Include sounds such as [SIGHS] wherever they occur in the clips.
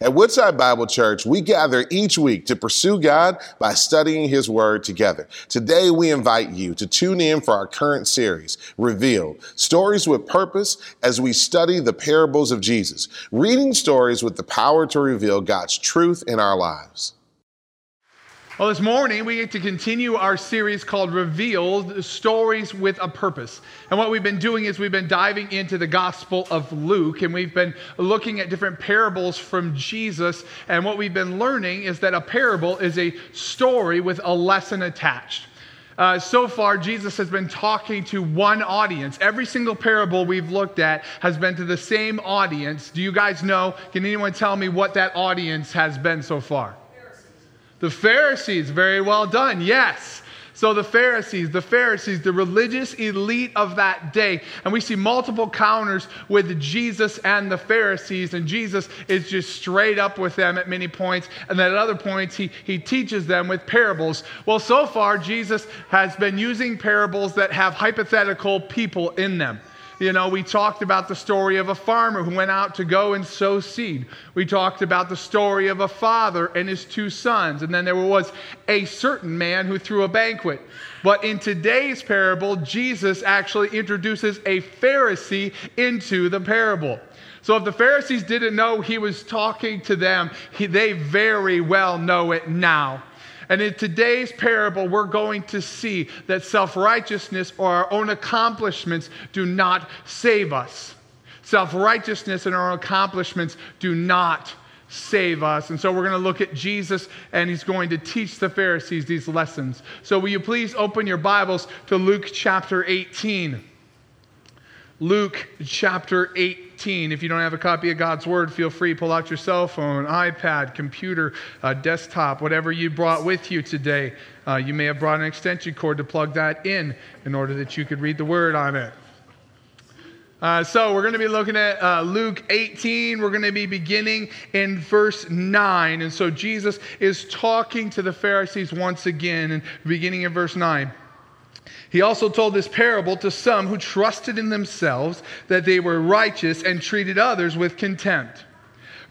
At Woodside Bible Church, we gather each week to pursue God by studying His Word together. Today, we invite you to tune in for our current series, Revealed Stories with Purpose, as we study the parables of Jesus, reading stories with the power to reveal God's truth in our lives. Well, this morning we get to continue our series called Revealed Stories with a Purpose. And what we've been doing is we've been diving into the Gospel of Luke and we've been looking at different parables from Jesus. And what we've been learning is that a parable is a story with a lesson attached. Uh, so far, Jesus has been talking to one audience. Every single parable we've looked at has been to the same audience. Do you guys know? Can anyone tell me what that audience has been so far? The Pharisees, very well done. Yes. So the Pharisees, the Pharisees, the religious elite of that day. And we see multiple counters with Jesus and the Pharisees. And Jesus is just straight up with them at many points. And then at other points, he, he teaches them with parables. Well, so far, Jesus has been using parables that have hypothetical people in them. You know, we talked about the story of a farmer who went out to go and sow seed. We talked about the story of a father and his two sons. And then there was a certain man who threw a banquet. But in today's parable, Jesus actually introduces a Pharisee into the parable. So if the Pharisees didn't know he was talking to them, he, they very well know it now. And in today's parable, we're going to see that self righteousness or our own accomplishments do not save us. Self righteousness and our accomplishments do not save us. And so we're going to look at Jesus and he's going to teach the Pharisees these lessons. So will you please open your Bibles to Luke chapter 18? Luke chapter 18. If you don't have a copy of God's Word, feel free, pull out your cell phone, iPad, computer, uh, desktop, whatever you brought with you today. Uh, you may have brought an extension cord to plug that in in order that you could read the Word on it. Uh, so we're going to be looking at uh, Luke 18. We're going to be beginning in verse 9. And so Jesus is talking to the Pharisees once again, and beginning in verse 9. He also told this parable to some who trusted in themselves that they were righteous and treated others with contempt.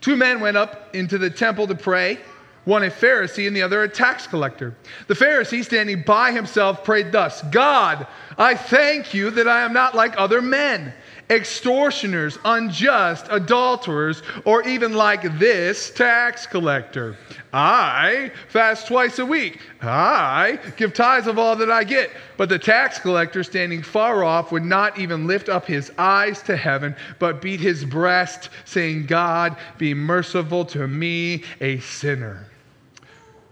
Two men went up into the temple to pray, one a Pharisee and the other a tax collector. The Pharisee, standing by himself, prayed thus God, I thank you that I am not like other men extortioners, unjust, adulterers, or even like this tax collector. I fast twice a week. I give tithes of all that I get. But the tax collector, standing far off, would not even lift up his eyes to heaven, but beat his breast, saying, God, be merciful to me, a sinner.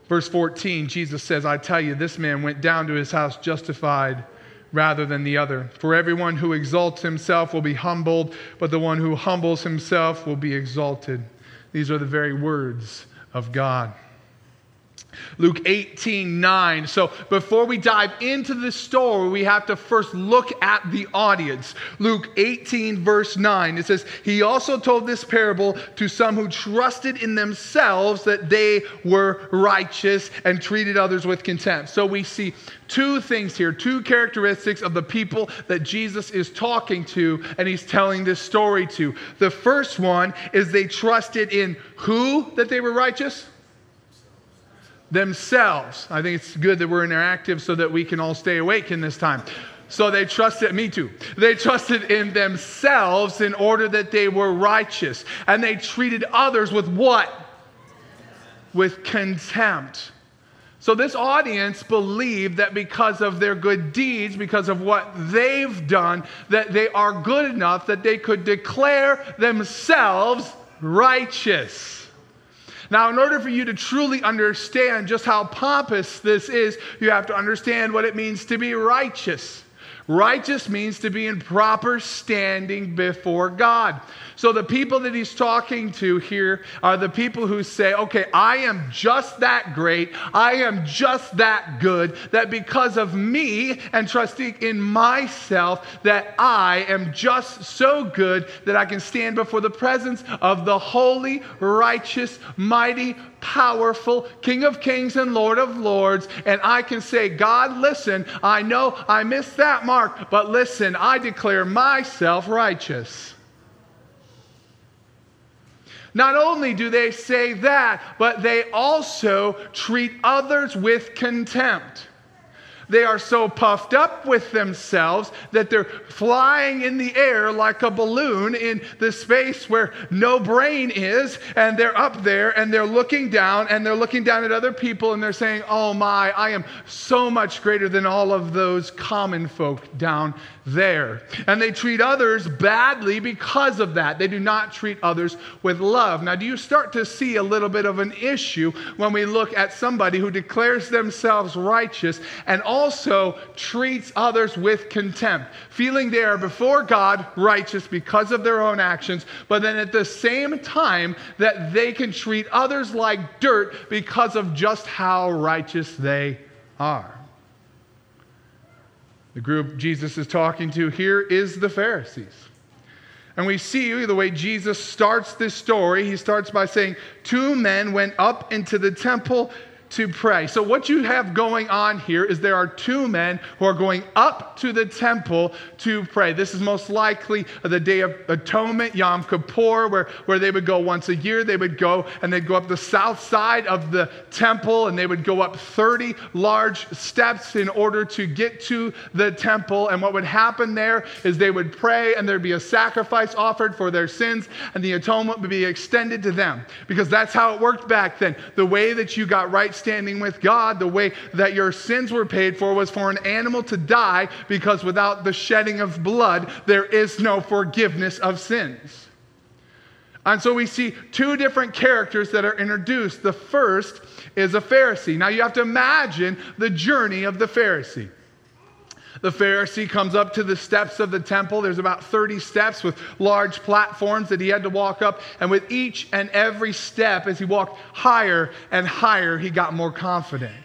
Verse 14, Jesus says, I tell you, this man went down to his house justified rather than the other. For everyone who exalts himself will be humbled, but the one who humbles himself will be exalted. These are the very words of God. Luke 18, 9. So before we dive into the story, we have to first look at the audience. Luke 18, verse 9. It says, He also told this parable to some who trusted in themselves that they were righteous and treated others with contempt. So we see two things here, two characteristics of the people that Jesus is talking to and he's telling this story to. The first one is they trusted in who that they were righteous? Themselves. I think it's good that we're interactive so that we can all stay awake in this time. So they trusted, me too. They trusted in themselves in order that they were righteous. And they treated others with what? With contempt. So this audience believed that because of their good deeds, because of what they've done, that they are good enough that they could declare themselves righteous. Now, in order for you to truly understand just how pompous this is, you have to understand what it means to be righteous. Righteous means to be in proper standing before God. So the people that he's talking to here are the people who say, okay, I am just that great. I am just that good that because of me and trusting in myself, that I am just so good that I can stand before the presence of the holy, righteous, mighty, powerful King of Kings and Lord of Lords. And I can say, God, listen, I know I missed that mark, but listen, I declare myself righteous. Not only do they say that, but they also treat others with contempt. They are so puffed up with themselves that they're flying in the air like a balloon in the space where no brain is. And they're up there and they're looking down and they're looking down at other people and they're saying, Oh my, I am so much greater than all of those common folk down there. And they treat others badly because of that. They do not treat others with love. Now, do you start to see a little bit of an issue when we look at somebody who declares themselves righteous and also treats others with contempt, feeling they are before God righteous because of their own actions, but then at the same time that they can treat others like dirt because of just how righteous they are? The group Jesus is talking to here is the Pharisees. And we see the way Jesus starts this story. He starts by saying, Two men went up into the temple to pray. So, what you have going on here is there are two men who are going up to the temple to pray. This is most likely the Day of Atonement, Yom Kippur, where, where they would go once a year. They would go and they'd go up the south side of the temple and they would go up 30 large steps in order to get to the temple. And what would happen there is they would pray and there'd be a sacrifice offered for their sins and the atonement would be extended to them because that's how it worked back then. The way that you got right standing with God, the way that your sins were paid for was for an animal to die because without the shedding of blood, there is no forgiveness of sins. And so we see two different characters that are introduced. The first is a Pharisee. Now you have to imagine the journey of the Pharisee. The Pharisee comes up to the steps of the temple. There's about 30 steps with large platforms that he had to walk up. And with each and every step, as he walked higher and higher, he got more confident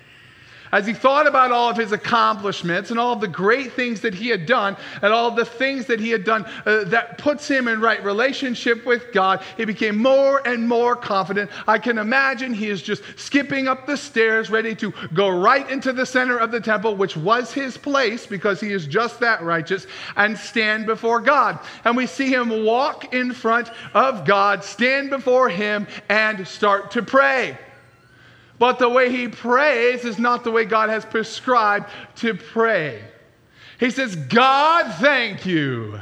as he thought about all of his accomplishments and all of the great things that he had done and all of the things that he had done uh, that puts him in right relationship with God, he became more and more confident. I can imagine he is just skipping up the stairs, ready to go right into the center of the temple, which was his place because he is just that righteous, and stand before God. And we see him walk in front of God, stand before him, and start to pray. But the way he prays is not the way God has prescribed to pray. He says, God, thank you.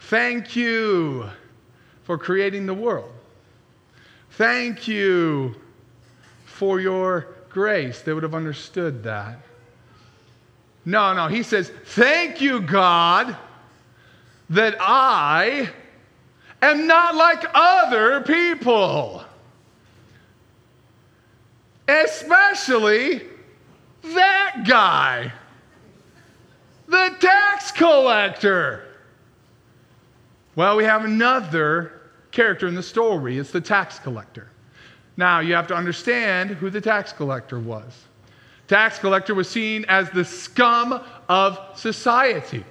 Thank you for creating the world. Thank you for your grace. They would have understood that. No, no, he says, Thank you, God, that I am not like other people especially that guy, the tax collector. Well, we have another character in the story. It's the tax collector. Now, you have to understand who the tax collector was. Tax collector was seen as the scum of society.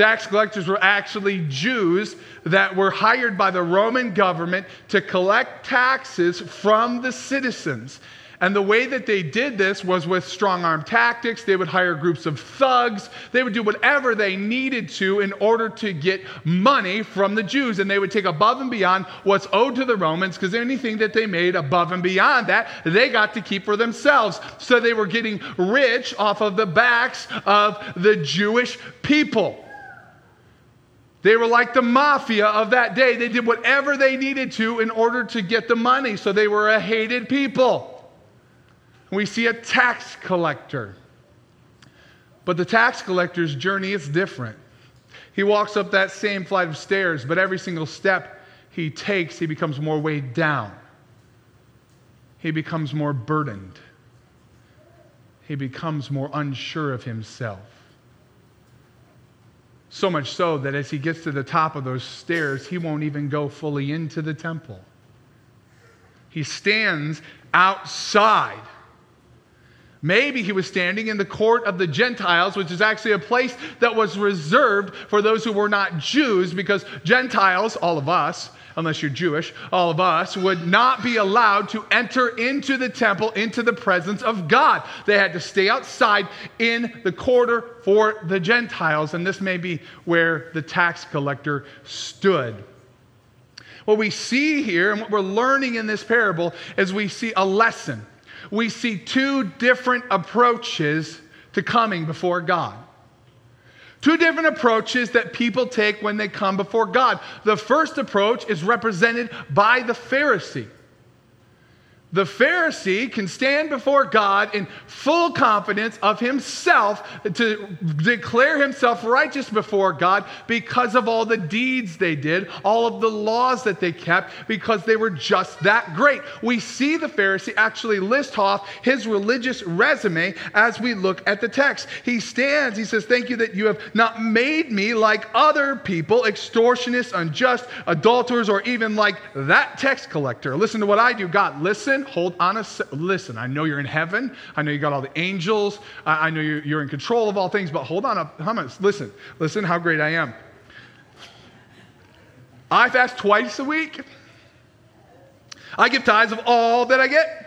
Tax collectors were actually Jews that were hired by the Roman government to collect taxes from the citizens. And the way that they did this was with strong arm tactics. They would hire groups of thugs. They would do whatever they needed to in order to get money from the Jews. And they would take above and beyond what's owed to the Romans because anything that they made above and beyond that, they got to keep for themselves. So they were getting rich off of the backs of the Jewish people. They were like the mafia of that day. They did whatever they needed to in order to get the money. So they were a hated people. We see a tax collector. But the tax collector's journey is different. He walks up that same flight of stairs, but every single step he takes, he becomes more weighed down. He becomes more burdened. He becomes more unsure of himself. So much so that as he gets to the top of those stairs, he won't even go fully into the temple. He stands outside. Maybe he was standing in the court of the Gentiles, which is actually a place that was reserved for those who were not Jews, because Gentiles, all of us, unless you're Jewish, all of us, would not be allowed to enter into the temple, into the presence of God. They had to stay outside in the quarter for the Gentiles. And this may be where the tax collector stood. What we see here and what we're learning in this parable is we see a lesson. We see two different approaches to coming before God. Two different approaches that people take when they come before God. The first approach is represented by the Pharisee. The Pharisee can stand before God in full confidence of himself to declare himself righteous before God because of all the deeds they did, all of the laws that they kept, because they were just that great. We see the Pharisee actually list off his religious resume as we look at the text. He stands, he says, Thank you that you have not made me like other people, extortionists, unjust, adulterers, or even like that tax collector. Listen to what I do, God. Listen hold on a se- listen. I know you're in heaven. I know you got all the angels. I, I know you're, you're, in control of all things, but hold on a. Listen, listen how great I am. I fast twice a week. I give tithes of all that I get.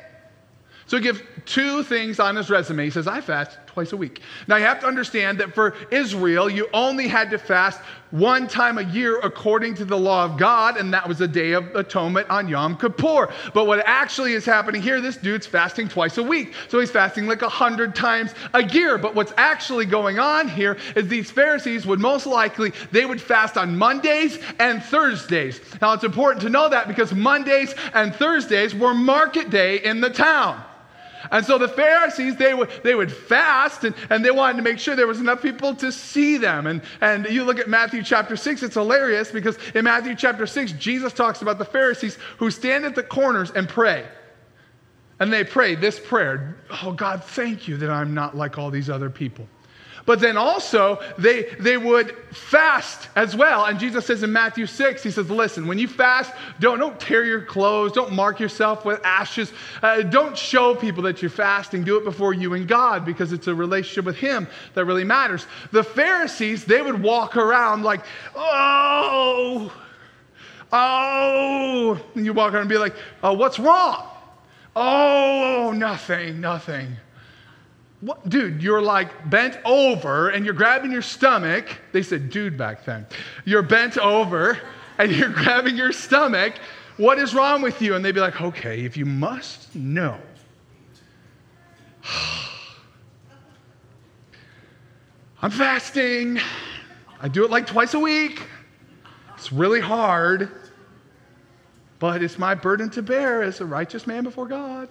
So he gives two things on his resume. He says, I fast twice a week. Now you have to understand that for Israel, you only had to fast one time a year according to the law of God, and that was the Day of Atonement on Yom Kippur. But what actually is happening here, this dude's fasting twice a week. So he's fasting like a hundred times a year. But what's actually going on here is these Pharisees would most likely, they would fast on Mondays and Thursdays. Now it's important to know that because Mondays and Thursdays were market day in the town. And so the Pharisees, they would, they would fast and, and they wanted to make sure there was enough people to see them. And, and you look at Matthew chapter 6, it's hilarious because in Matthew chapter 6, Jesus talks about the Pharisees who stand at the corners and pray. And they pray this prayer Oh, God, thank you that I'm not like all these other people. But then also, they, they would fast as well. And Jesus says in Matthew 6, He says, Listen, when you fast, don't, don't tear your clothes, don't mark yourself with ashes, uh, don't show people that you're fasting. Do it before you and God because it's a relationship with Him that really matters. The Pharisees, they would walk around like, Oh, oh. And you walk around and be like, oh, What's wrong? Oh, nothing, nothing. What, dude, you're like bent over and you're grabbing your stomach. They said dude back then. You're bent over and you're [LAUGHS] grabbing your stomach. What is wrong with you? And they'd be like, okay, if you must know. [SIGHS] I'm fasting. I do it like twice a week. It's really hard, but it's my burden to bear as a righteous man before God.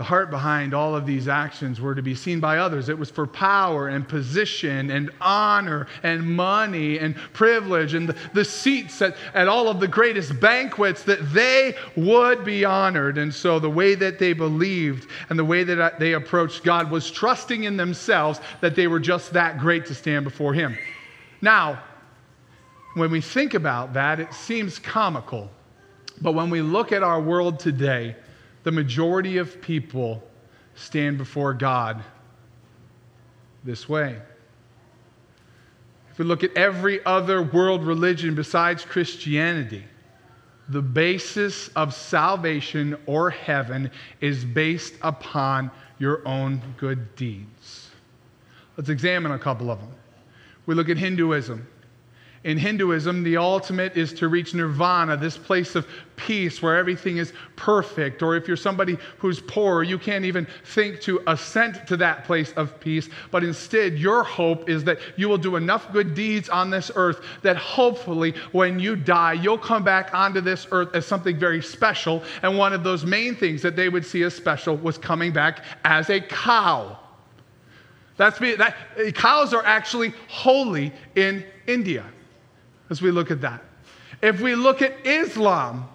The heart behind all of these actions were to be seen by others. It was for power and position and honor and money and privilege and the, the seats at, at all of the greatest banquets that they would be honored. And so the way that they believed and the way that they approached God was trusting in themselves that they were just that great to stand before Him. Now, when we think about that, it seems comical. But when we look at our world today, the majority of people stand before God this way. If we look at every other world religion besides Christianity, the basis of salvation or heaven is based upon your own good deeds. Let's examine a couple of them. We look at Hinduism. In Hinduism, the ultimate is to reach nirvana, this place of peace where everything is perfect. Or if you're somebody who's poor, you can't even think to ascent to that place of peace. But instead, your hope is that you will do enough good deeds on this earth that hopefully when you die, you'll come back onto this earth as something very special. And one of those main things that they would see as special was coming back as a cow. That's that cows are actually holy in India as we look at that. If we look at Islam,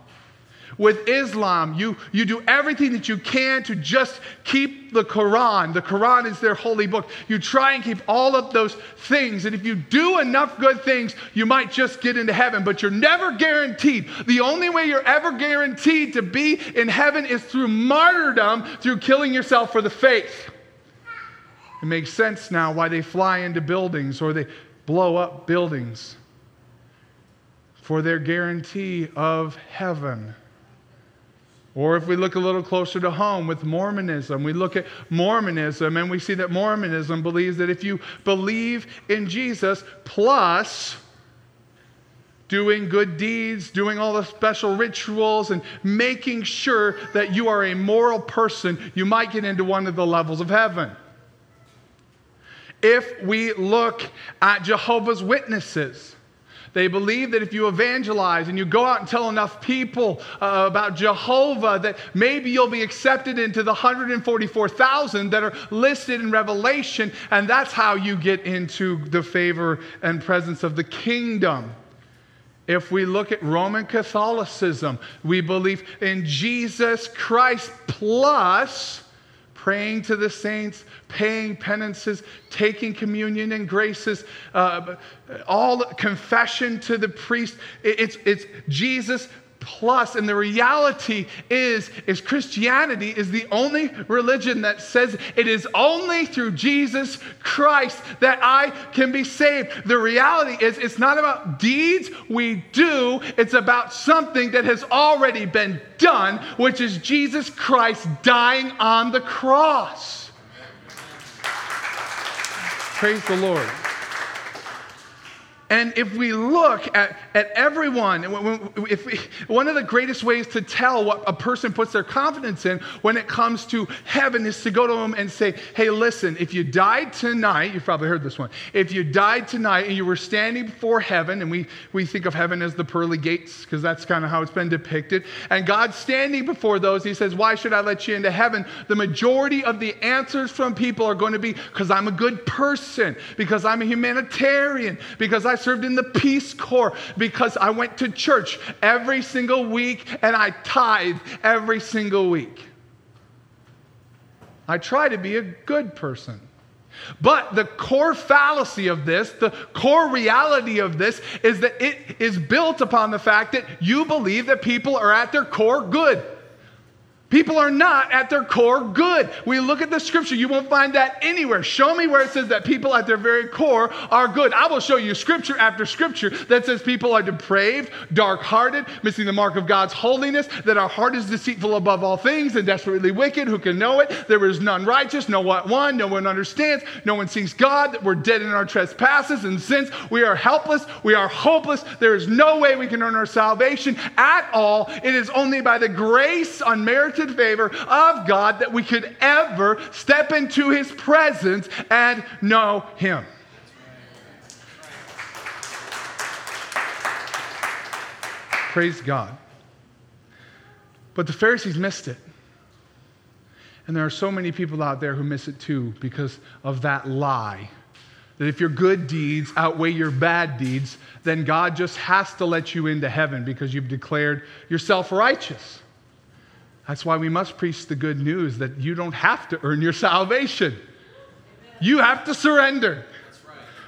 with Islam, you, you do everything that you can to just keep the Quran. The Quran is their holy book. You try and keep all of those things. And if you do enough good things, you might just get into heaven, but you're never guaranteed. The only way you're ever guaranteed to be in heaven is through martyrdom, through killing yourself for the faith. It makes sense now why they fly into buildings or they blow up buildings for their guarantee of heaven. Or if we look a little closer to home with Mormonism, we look at Mormonism and we see that Mormonism believes that if you believe in Jesus plus doing good deeds, doing all the special rituals, and making sure that you are a moral person, you might get into one of the levels of heaven. If we look at Jehovah's Witnesses, they believe that if you evangelize and you go out and tell enough people uh, about Jehovah, that maybe you'll be accepted into the 144,000 that are listed in Revelation, and that's how you get into the favor and presence of the kingdom. If we look at Roman Catholicism, we believe in Jesus Christ plus praying to the saints, paying penances, taking communion and graces, uh, all confession to the priest. It's, it's Jesus plus and the reality is is christianity is the only religion that says it is only through jesus christ that i can be saved. The reality is it's not about deeds we do it's about something that has already been done which is jesus christ dying on the cross. Praise the lord and if we look at, at everyone, if we, one of the greatest ways to tell what a person puts their confidence in when it comes to heaven is to go to them and say, hey, listen, if you died tonight, you've probably heard this one. If you died tonight and you were standing before heaven, and we, we think of heaven as the pearly gates because that's kind of how it's been depicted, and God's standing before those, he says, why should I let you into heaven? The majority of the answers from people are going to be because I'm a good person, because I'm a humanitarian, because I I served in the Peace Corps because I went to church every single week and I tithe every single week. I try to be a good person. But the core fallacy of this, the core reality of this, is that it is built upon the fact that you believe that people are at their core good. People are not at their core good. We look at the scripture, you won't find that anywhere. Show me where it says that people at their very core are good. I will show you scripture after scripture that says people are depraved, dark hearted, missing the mark of God's holiness, that our heart is deceitful above all things and desperately wicked. Who can know it? There is none righteous, no one, no one understands, no one sees God, that we're dead in our trespasses and sins. We are helpless, we are hopeless. There is no way we can earn our salvation at all. It is only by the grace unmerited unmerited favor of God that we could ever step into his presence and know him. Praise God. But the Pharisees missed it. And there are so many people out there who miss it too because of that lie. That if your good deeds outweigh your bad deeds, then God just has to let you into heaven because you've declared yourself righteous. That's why we must preach the good news that you don't have to earn your salvation. You have to surrender.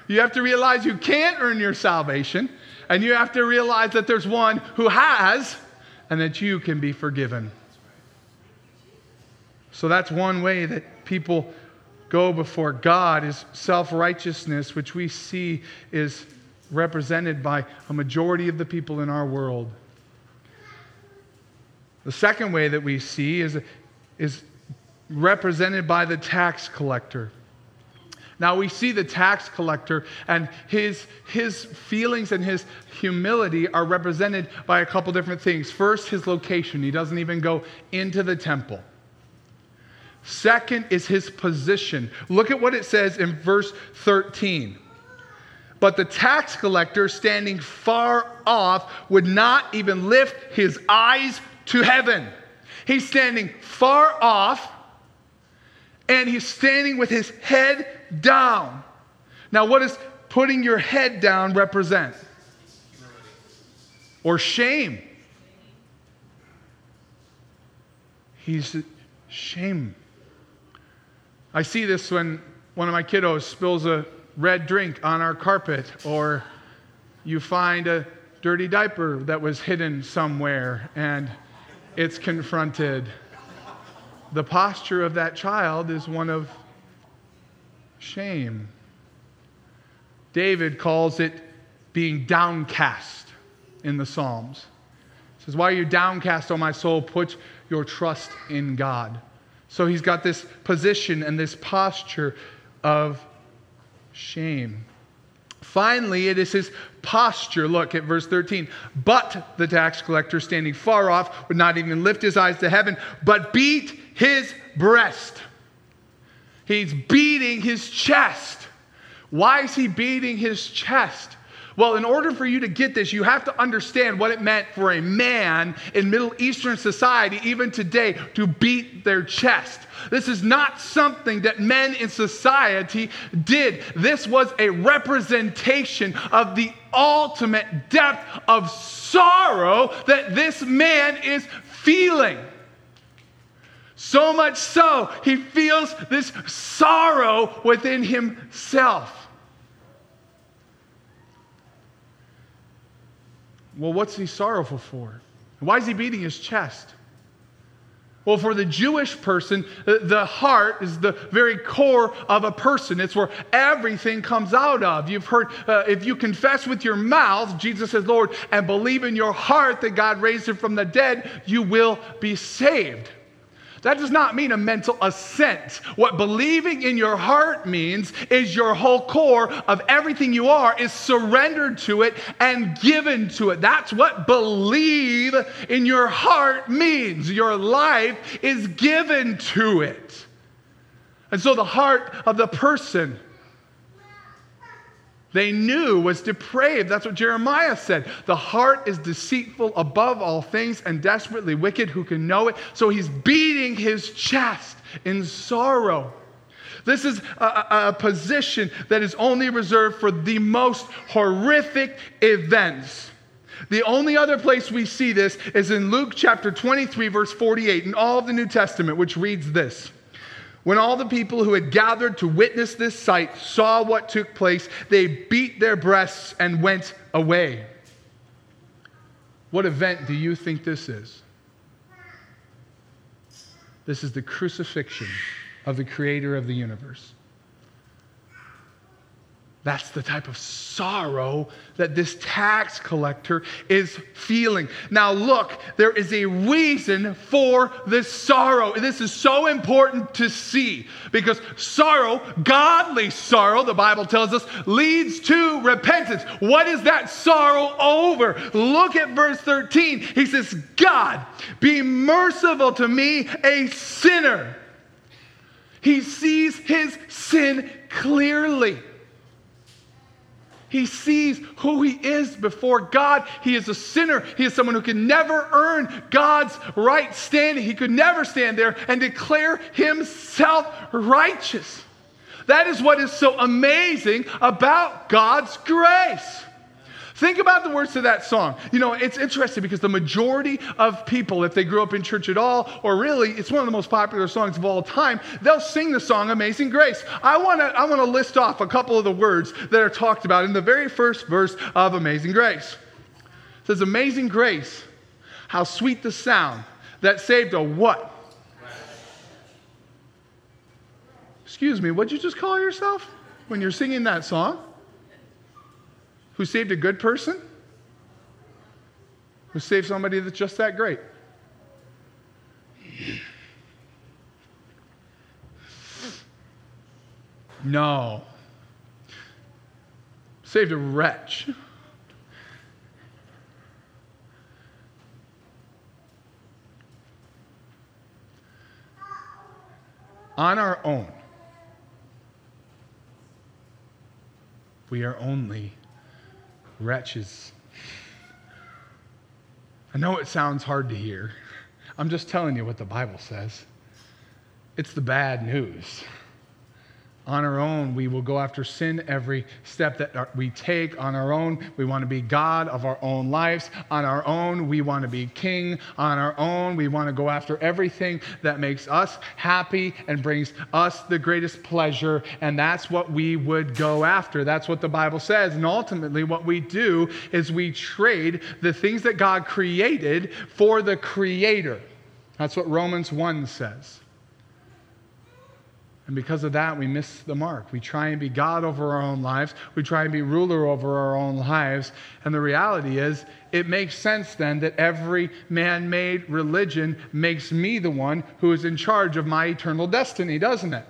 You have to realize you can't earn your salvation, and you have to realize that there's one who has, and that you can be forgiven. So that's one way that people go before God is self-righteousness, which we see is represented by a majority of the people in our world. The second way that we see is, is represented by the tax collector. Now we see the tax collector and his, his feelings and his humility are represented by a couple different things. First, his location. He doesn't even go into the temple. Second is his position. Look at what it says in verse 13. But the tax collector, standing far off, would not even lift his eyes to heaven. He's standing far off and he's standing with his head down. Now, what does putting your head down represent? Or shame. He's shame. I see this when one of my kiddos spills a red drink on our carpet, or you find a dirty diaper that was hidden somewhere, and it's confronted. The posture of that child is one of shame. David calls it being downcast in the Psalms. He says, Why are you downcast, O my soul? Put your trust in God. So he's got this position and this posture of shame. Finally, it is his posture. Look at verse 13. But the tax collector, standing far off, would not even lift his eyes to heaven, but beat his breast. He's beating his chest. Why is he beating his chest? Well, in order for you to get this, you have to understand what it meant for a man in Middle Eastern society, even today, to beat their chest. This is not something that men in society did. This was a representation of the ultimate depth of sorrow that this man is feeling. So much so, he feels this sorrow within himself. Well, what's he sorrowful for? Why is he beating his chest? Well, for the Jewish person, the heart is the very core of a person. It's where everything comes out of. You've heard, uh, if you confess with your mouth, Jesus says, Lord, and believe in your heart that God raised him from the dead, you will be saved. That does not mean a mental assent. What believing in your heart means is your whole core of everything you are is surrendered to it and given to it. That's what believe in your heart means. Your life is given to it. And so the heart of the person they knew was depraved. That's what Jeremiah said. The heart is deceitful above all things and desperately wicked. Who can know it? So he's beating his chest in sorrow. This is a, a, position that is only reserved for the most horrific events. The only other place we see this is in Luke chapter 23, verse 48, in all of the New Testament, which reads this. When all the people who had gathered to witness this sight saw what took place, they beat their breasts and went away. What event do you think this is? This is the crucifixion of the creator of the universe. That's the type of sorrow that this tax collector is feeling. Now, look, there is a reason for this sorrow. This is so important to see because sorrow, godly sorrow, the Bible tells us, leads to repentance. What is that sorrow over? Look at verse 13. He says, God, be merciful to me, a sinner. He sees his sin clearly. He sees who he is before God. He is a sinner. He is someone who can never earn God's right standing. He could never stand there and declare himself righteous. That is what is so amazing about God's grace. Think about the words to that song. You know, it's interesting because the majority of people, if they grew up in church at all, or really, it's one of the most popular songs of all time, they'll sing the song Amazing Grace. I want to I want to list off a couple of the words that are talked about in the very first verse of Amazing Grace. It says, Amazing Grace, how sweet the sound that saved a what? Excuse me, what'd you just call yourself when you're singing that song? Who saved a good person? Who saved somebody that's just that great? No. Saved a wretch. On our own, we are only wretches. I know it sounds hard to hear. I'm just telling you what the Bible says. It's the bad news. On our own, we will go after sin every step that we take. On our own, we want to be God of our own lives. On our own, we want to be king. On our own, we want to go after everything that makes us happy and brings us the greatest pleasure. And that's what we would go after. That's what the Bible says. And ultimately, what we do is we trade the things that God created for the Creator. That's what Romans 1 says. And because of that, we miss the mark. We try and be God over our own lives. We try and be ruler over our own lives. And the reality is, it makes sense then that every man made religion makes me the one who is in charge of my eternal destiny, doesn't it?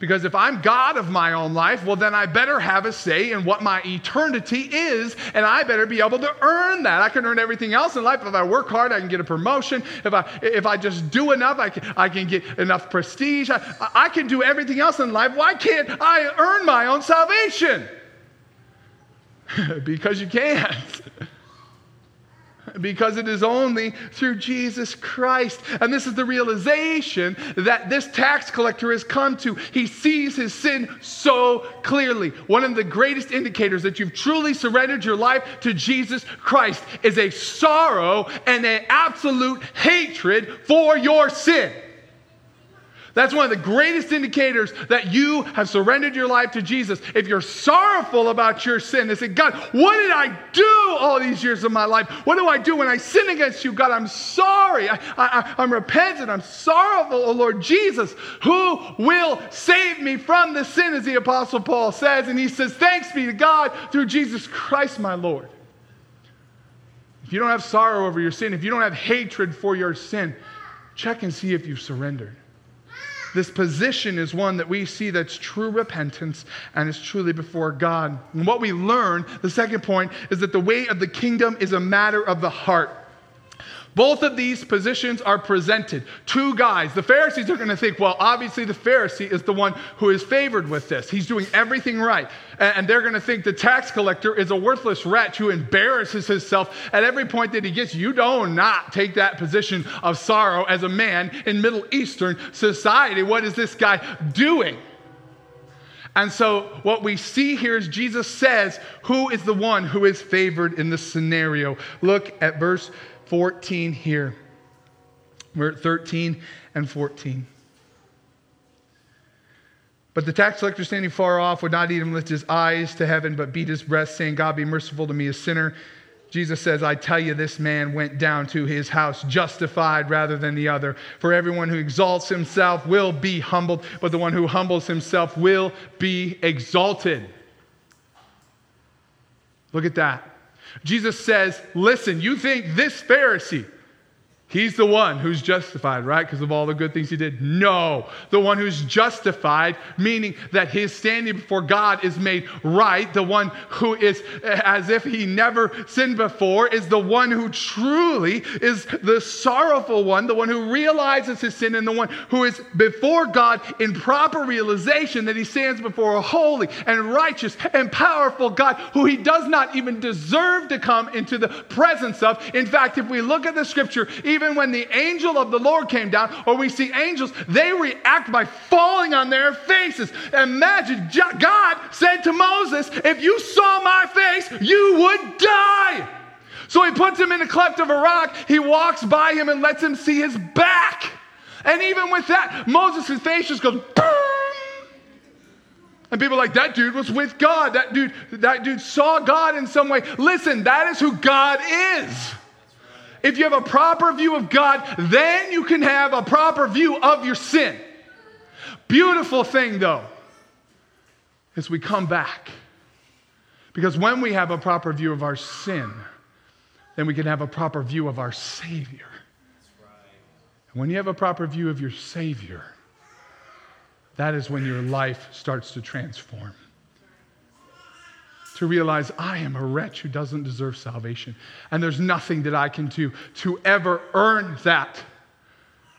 Because if I'm God of my own life, well, then I better have a say in what my eternity is, and I better be able to earn that. I can earn everything else in life. If I work hard, I can get a promotion. If I, if I just do enough, I can, I can get enough prestige. I, I can do everything else in life. Why can't I earn my own salvation? [LAUGHS] because you can't [LAUGHS] because it is only through Jesus Christ. And this is the realization that this tax collector has come to. He sees his sin so clearly. One of the greatest indicators that you've truly surrendered your life to Jesus Christ is a sorrow and an absolute hatred for your sin. That's one of the greatest indicators that you have surrendered your life to Jesus. If you're sorrowful about your sin and say, God, what did I do all these years of my life? What do I do when I sin against you? God, I'm sorry. I, I, I'm repentant. I'm sorrowful, oh Lord Jesus. Who will save me from the sin, as the Apostle Paul says? And he says, Thanks be to God through Jesus Christ, my Lord. If you don't have sorrow over your sin, if you don't have hatred for your sin, check and see if you've surrendered. This position is one that we see that's true repentance and is truly before God. And what we learn, the second point, is that the way of the kingdom is a matter of the heart. Both of these positions are presented. Two guys. The Pharisees are going to think, well, obviously the Pharisee is the one who is favored with this. He's doing everything right. And they're going to think the tax collector is a worthless wretch who embarrasses himself at every point that he gets. You don't not take that position of sorrow as a man in Middle Eastern society. What is this guy doing? And so, what we see here is Jesus says, Who is the one who is favored in this scenario? Look at verse 14 here. We're at 13 and 14. But the tax collector standing far off would not even lift his eyes to heaven, but beat his breast, saying, God be merciful to me, a sinner. Jesus says, I tell you, this man went down to his house justified rather than the other. For everyone who exalts himself will be humbled, but the one who humbles himself will be exalted. Look at that. Jesus says, Listen, you think this Pharisee, He's the one who's justified, right? Because of all the good things he did. No. The one who's justified, meaning that his standing before God is made right. The one who is as if he never sinned before is the one who truly is the sorrowful one, the one who realizes his sin, and the one who is before God in proper realization that he stands before a holy and righteous and powerful God who he does not even deserve to come into the presence of. In fact, if we look at the scripture, even even when the angel of the Lord came down, or we see angels, they react by falling on their faces. Imagine God said to Moses, If you saw my face, you would die. So he puts him in a cleft of a rock. He walks by him and lets him see his back. And even with that, Moses' face just goes, Boom! And people like, that dude was with God. That dude, that dude saw God in some way. Listen, that is who God is. If you have a proper view of God, then you can have a proper view of your sin. Beautiful thing, though, is we come back. Because when we have a proper view of our sin, then we can have a proper view of our Savior. And when you have a proper view of your Savior, that is when your life starts to transform to realize I am a wretch who doesn't deserve salvation. And there's nothing that I can do to ever earn that.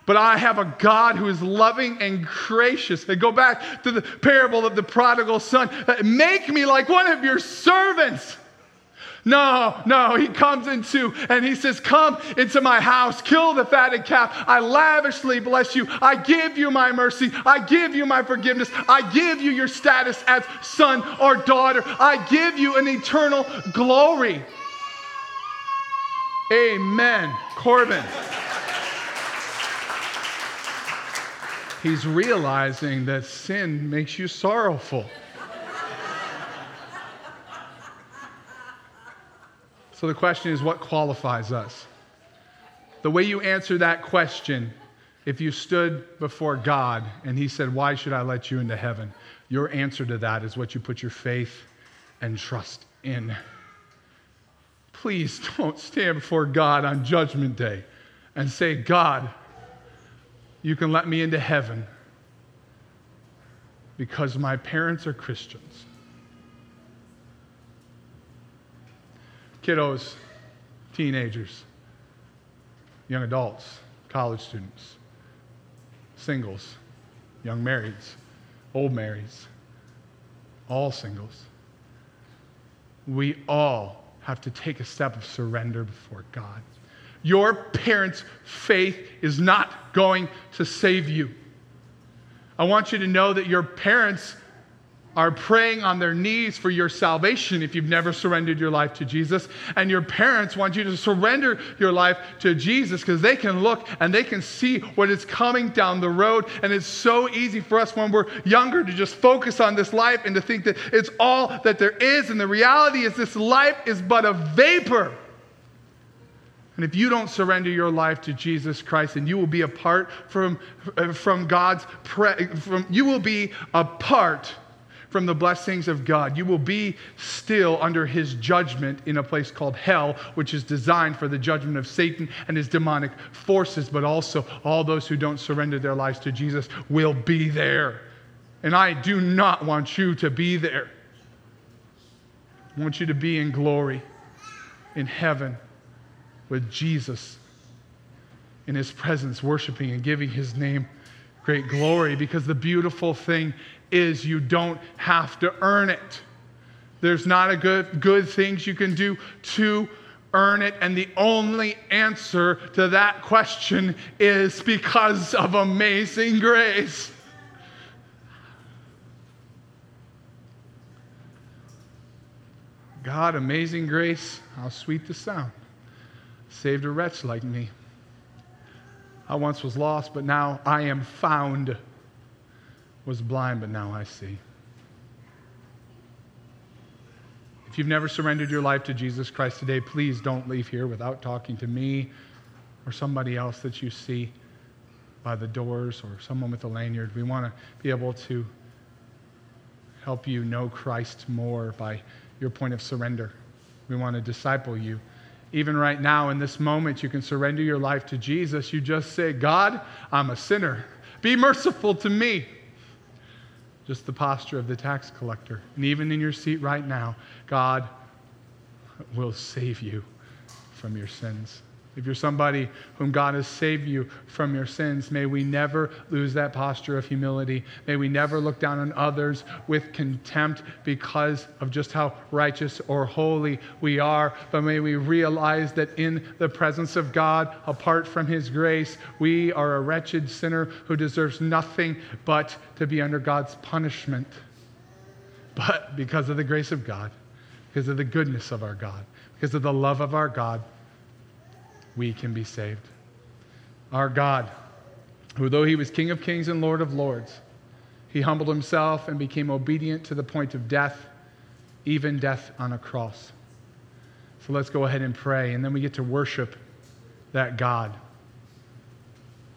But I have a God who is loving and gracious. And go back to the parable of the prodigal son. Uh, make me like one of your servants. No, no, he comes into and he says, Come into my house, kill the fatted calf. I lavishly bless you. I give you my mercy. I give you my forgiveness. I give you your status as son or daughter. I give you an eternal glory. Amen. Corbin. He's realizing that sin makes you sorrowful. So the question is what qualifies us? The way you answer that question, if you stood before God and He said, Why should I let you into heaven? Your answer to that is what you put your faith and trust in. Please don't stand before God on Judgment Day and say, God, you can let me into heaven because my parents are Christians. Kiddos, teenagers, young adults, college students, singles, young marrieds, old marrieds, all singles. We all have to take a step of surrender before God. Your parents' faith is not going to save you. I want you to know that your parents are praying on their knees for your salvation if you've never surrendered your life to Jesus. And your parents want you to surrender your life to Jesus because they can look and they can see what is coming down the road. And it's so easy for us when we're younger to just focus on this life and to think that it's all that there is. And the reality is, this life is but a vapor. And if you don't surrender your life to Jesus Christ, and you will be apart from, from God's, pre- from, you will be apart from the blessings of God. You will be still under his judgment in a place called hell, which is designed for the judgment of Satan and his demonic forces, but also all those who don't surrender their lives to Jesus will be there. And I do not want you to be there. I want you to be in glory, in heaven, with Jesus in his presence, worshiping and giving his name great glory because the beautiful thing is you don't have to earn it. There's not a good, good things you can do to earn it. And the only answer to that question is because of amazing grace. God, amazing grace, how sweet the sound. Saved a wretch like me. I once was lost, but now I am found was blind, but now I see. If you've never surrendered your life to Jesus Christ today, please don't leave here without talking to me or somebody else that you see by the doors or someone with a lanyard. We want to be able to help you know Christ more by your point of surrender. We want to disciple you. Even right now, in this moment, you can surrender your life to Jesus. You just say, God, I'm a sinner. Be merciful to me just the posture of the tax collector. And even in your seat right now, God will save you from your sins. If you're somebody whom God has saved you from your sins, may we never lose that posture of humility. May we never look down on others with contempt because of just how righteous or holy we are. But may we realize that in the presence of God, apart from His grace, we are a wretched sinner who deserves nothing but to be under God's punishment. But because of the grace of God, because of the goodness of our God, because of the love of our God, we can be saved. Our God, who though he was King of kings and Lord of lords, he humbled himself and became obedient to the point of death, even death on a cross. So let's go ahead and pray, and then we get to worship that God.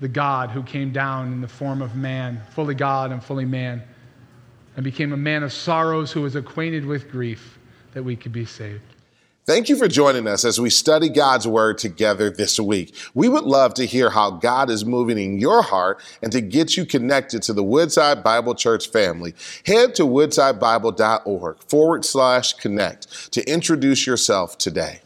The God who came down in the form of man, fully God and fully man, and became a man of sorrows who was acquainted with grief that we could be saved. Thank you for joining us as we study God's Word together this week. We would love to hear how God is moving in your heart and to get you connected to the Woodside Bible Church family. Head to woodsidebible.org forward slash connect to introduce yourself today.